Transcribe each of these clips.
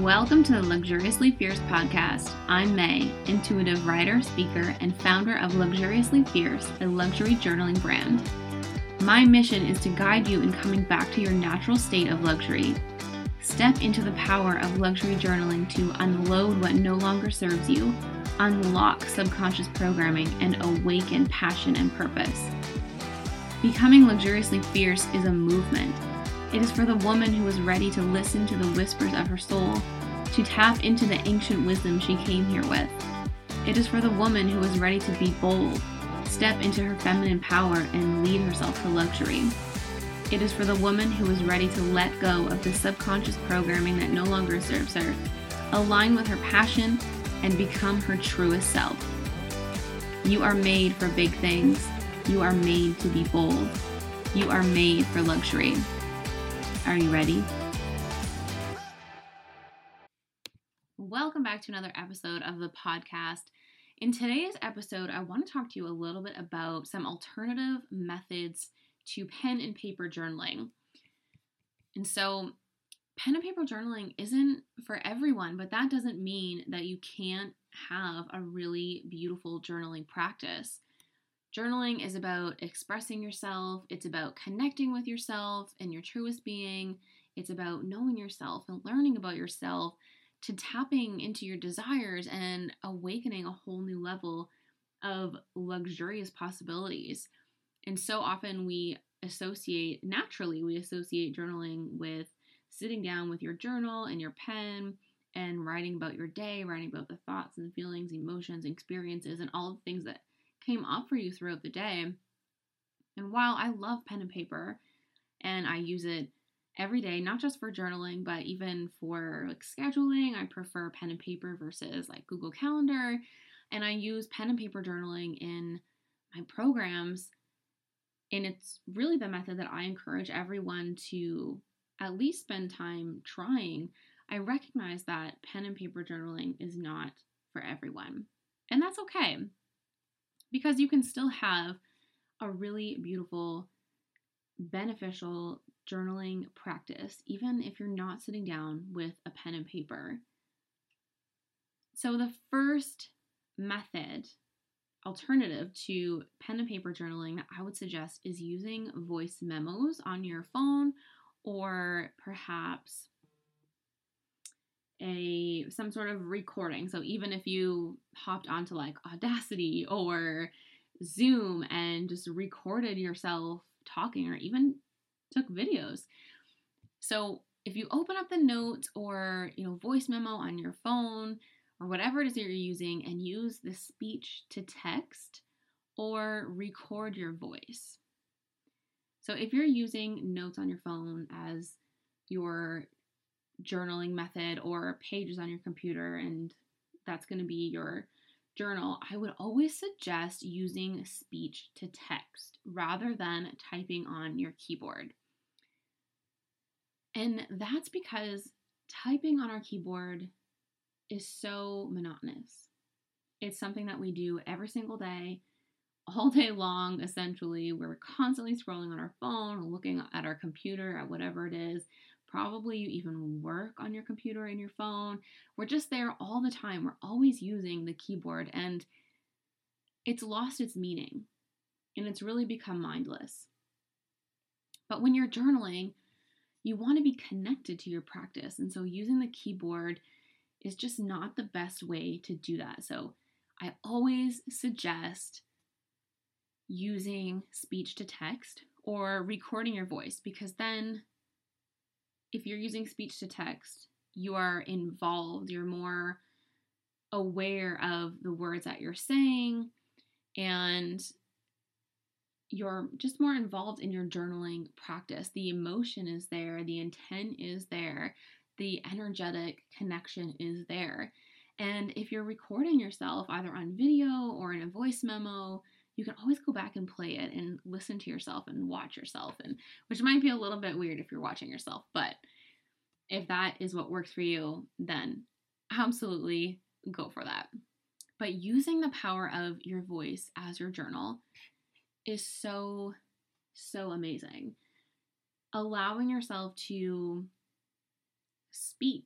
Welcome to the Luxuriously Fierce podcast. I'm May, intuitive writer, speaker, and founder of Luxuriously Fierce, a luxury journaling brand. My mission is to guide you in coming back to your natural state of luxury. Step into the power of luxury journaling to unload what no longer serves you, unlock subconscious programming, and awaken passion and purpose. Becoming luxuriously fierce is a movement it is for the woman who is ready to listen to the whispers of her soul, to tap into the ancient wisdom she came here with. It is for the woman who is ready to be bold, step into her feminine power, and lead herself to luxury. It is for the woman who is ready to let go of the subconscious programming that no longer serves her, align with her passion, and become her truest self. You are made for big things. You are made to be bold. You are made for luxury. Are you ready? Welcome back to another episode of the podcast. In today's episode, I want to talk to you a little bit about some alternative methods to pen and paper journaling. And so, pen and paper journaling isn't for everyone, but that doesn't mean that you can't have a really beautiful journaling practice. Journaling is about expressing yourself, it's about connecting with yourself and your truest being, it's about knowing yourself and learning about yourself to tapping into your desires and awakening a whole new level of luxurious possibilities. And so often we associate, naturally, we associate journaling with sitting down with your journal and your pen and writing about your day, writing about the thoughts and feelings, emotions, experiences, and all the things that came up for you throughout the day. And while I love pen and paper and I use it every day, not just for journaling, but even for like scheduling, I prefer pen and paper versus like Google Calendar. And I use pen and paper journaling in my programs. And it's really the method that I encourage everyone to at least spend time trying. I recognize that pen and paper journaling is not for everyone. And that's okay because you can still have a really beautiful, beneficial journaling practice, even if you're not sitting down with a pen and paper. So, the first method, alternative to pen and paper journaling, that I would suggest is using voice memos on your phone or perhaps a some sort of recording. So even if you hopped onto like Audacity or Zoom and just recorded yourself talking or even took videos. So if you open up the notes or you know voice memo on your phone or whatever it is that you're using and use the speech to text or record your voice. So if you're using notes on your phone as your journaling method or pages on your computer and that's going to be your journal, I would always suggest using speech to text rather than typing on your keyboard. And that's because typing on our keyboard is so monotonous. It's something that we do every single day, all day long, essentially. We're constantly scrolling on our phone, looking at our computer, at whatever it is. Probably you even work on your computer and your phone. We're just there all the time. We're always using the keyboard and it's lost its meaning and it's really become mindless. But when you're journaling, you want to be connected to your practice. And so using the keyboard is just not the best way to do that. So I always suggest using speech to text or recording your voice because then if you're using speech to text, you are involved, you're more aware of the words that you're saying, and you're just more involved in your journaling practice. The emotion is there, the intent is there, the energetic connection is there. And if you're recording yourself either on video or in a voice memo, you can always go back and play it and listen to yourself and watch yourself and which might be a little bit weird if you're watching yourself but if that is what works for you then absolutely go for that. But using the power of your voice as your journal is so so amazing. Allowing yourself to speak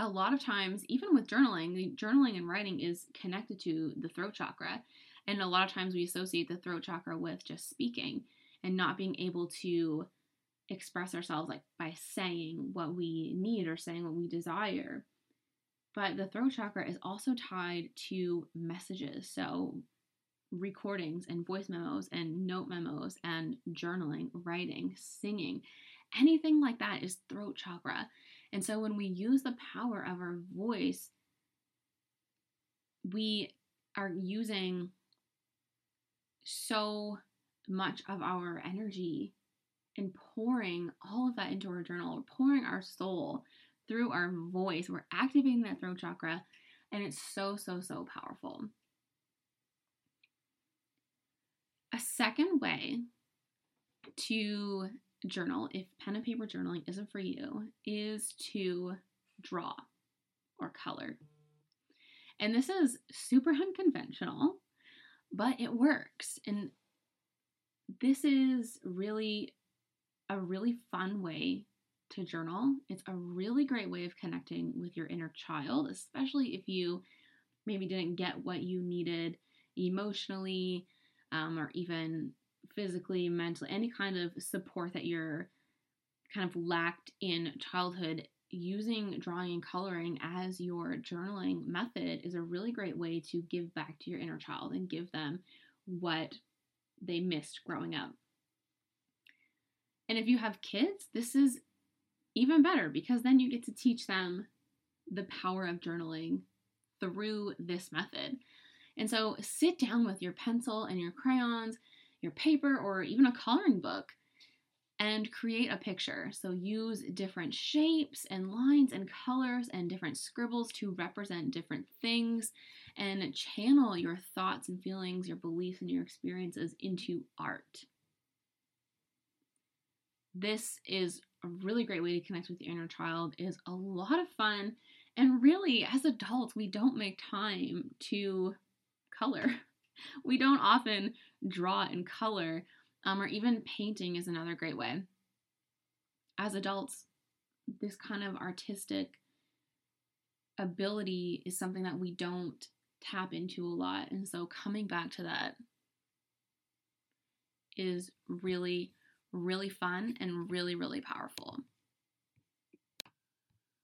a lot of times, even with journaling, journaling and writing is connected to the throat chakra. And a lot of times we associate the throat chakra with just speaking and not being able to express ourselves like by saying what we need or saying what we desire. But the throat chakra is also tied to messages. So recordings and voice memos and note memos and journaling, writing, singing, anything like that is throat chakra. And so when we use the power of our voice, we are using so much of our energy and pouring all of that into our journal. We're pouring our soul through our voice. We're activating that throat chakra, and it's so, so, so powerful. A second way to journal, if pen and paper journaling isn't for you, is to draw or color. And this is super unconventional, but it works. And this is really a really fun way to journal. It's a really great way of connecting with your inner child, especially if you maybe didn't get what you needed emotionally um, or even physically, mentally, any kind of support that you're kind of lacked in childhood. Using drawing and coloring as your journaling method is a really great way to give back to your inner child and give them what they missed growing up. And if you have kids, this is even better because then you get to teach them the power of journaling through this method. And so sit down with your pencil and your crayons, your paper, or even a coloring book and create a picture. So use different shapes and lines and colors and different scribbles to represent different things and channel your thoughts and feelings, your beliefs and your experiences into art. This is a really great way to connect with your inner child is a lot of fun and really as adults we don't make time to color we don't often draw and color um, or even painting is another great way as adults this kind of artistic ability is something that we don't tap into a lot and so coming back to that is really really fun and really, really powerful.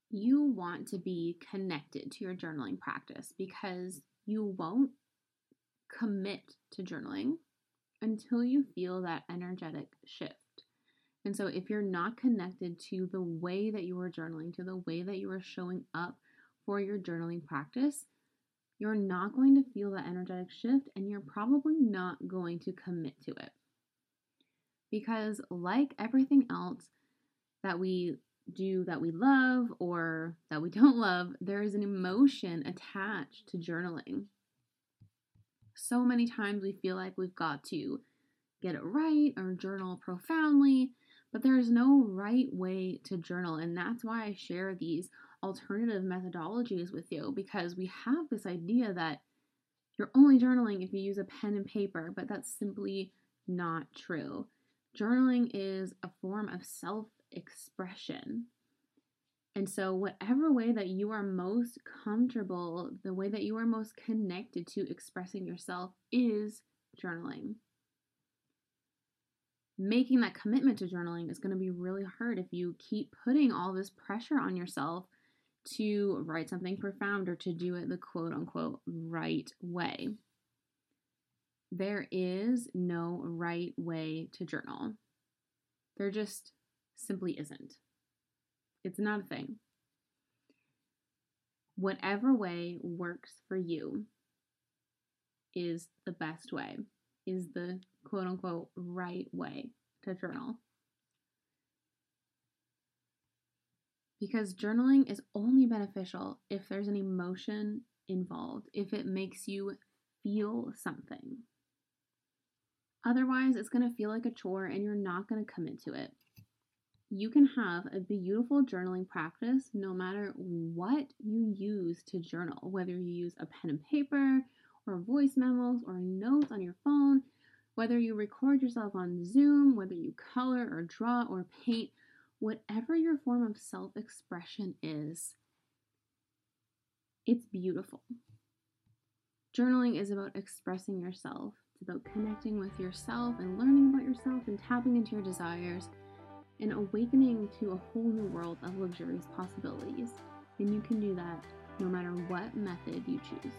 You want to be connected to your journaling practice because you won't commit to journaling until you feel that energetic shift. And so, if you're not connected to the way that you are journaling, to the way that you are showing up for your journaling practice, you're not going to feel that energetic shift and you're probably not going to commit to it. Because, like everything else that we do that we love or that we don't love, there is an emotion attached to journaling. So many times we feel like we've got to get it right or journal profoundly, but there is no right way to journal. And that's why I share these alternative methodologies with you because we have this idea that you're only journaling if you use a pen and paper, but that's simply not true. Journaling is a form of self expression. And so, whatever way that you are most comfortable, the way that you are most connected to expressing yourself is journaling. Making that commitment to journaling is going to be really hard if you keep putting all this pressure on yourself to write something profound or to do it the quote unquote right way there is no right way to journal. There just simply isn't. It's not a thing. Whatever way works for you is the best way, is the quote unquote right way to journal. Because journaling is only beneficial if there's an emotion involved, if it makes you feel something. Otherwise, it's going to feel like a chore and you're not going to commit to it. You can have a beautiful journaling practice no matter what you use to journal, whether you use a pen and paper, or voice memos, or notes on your phone, whether you record yourself on Zoom, whether you color or draw or paint, whatever your form of self expression is, it's beautiful. Journaling is about expressing yourself, it's about connecting with yourself and learning about yourself and tapping into your desires and awakening to a whole new world of luxurious possibilities. And you can do that no matter what method you choose.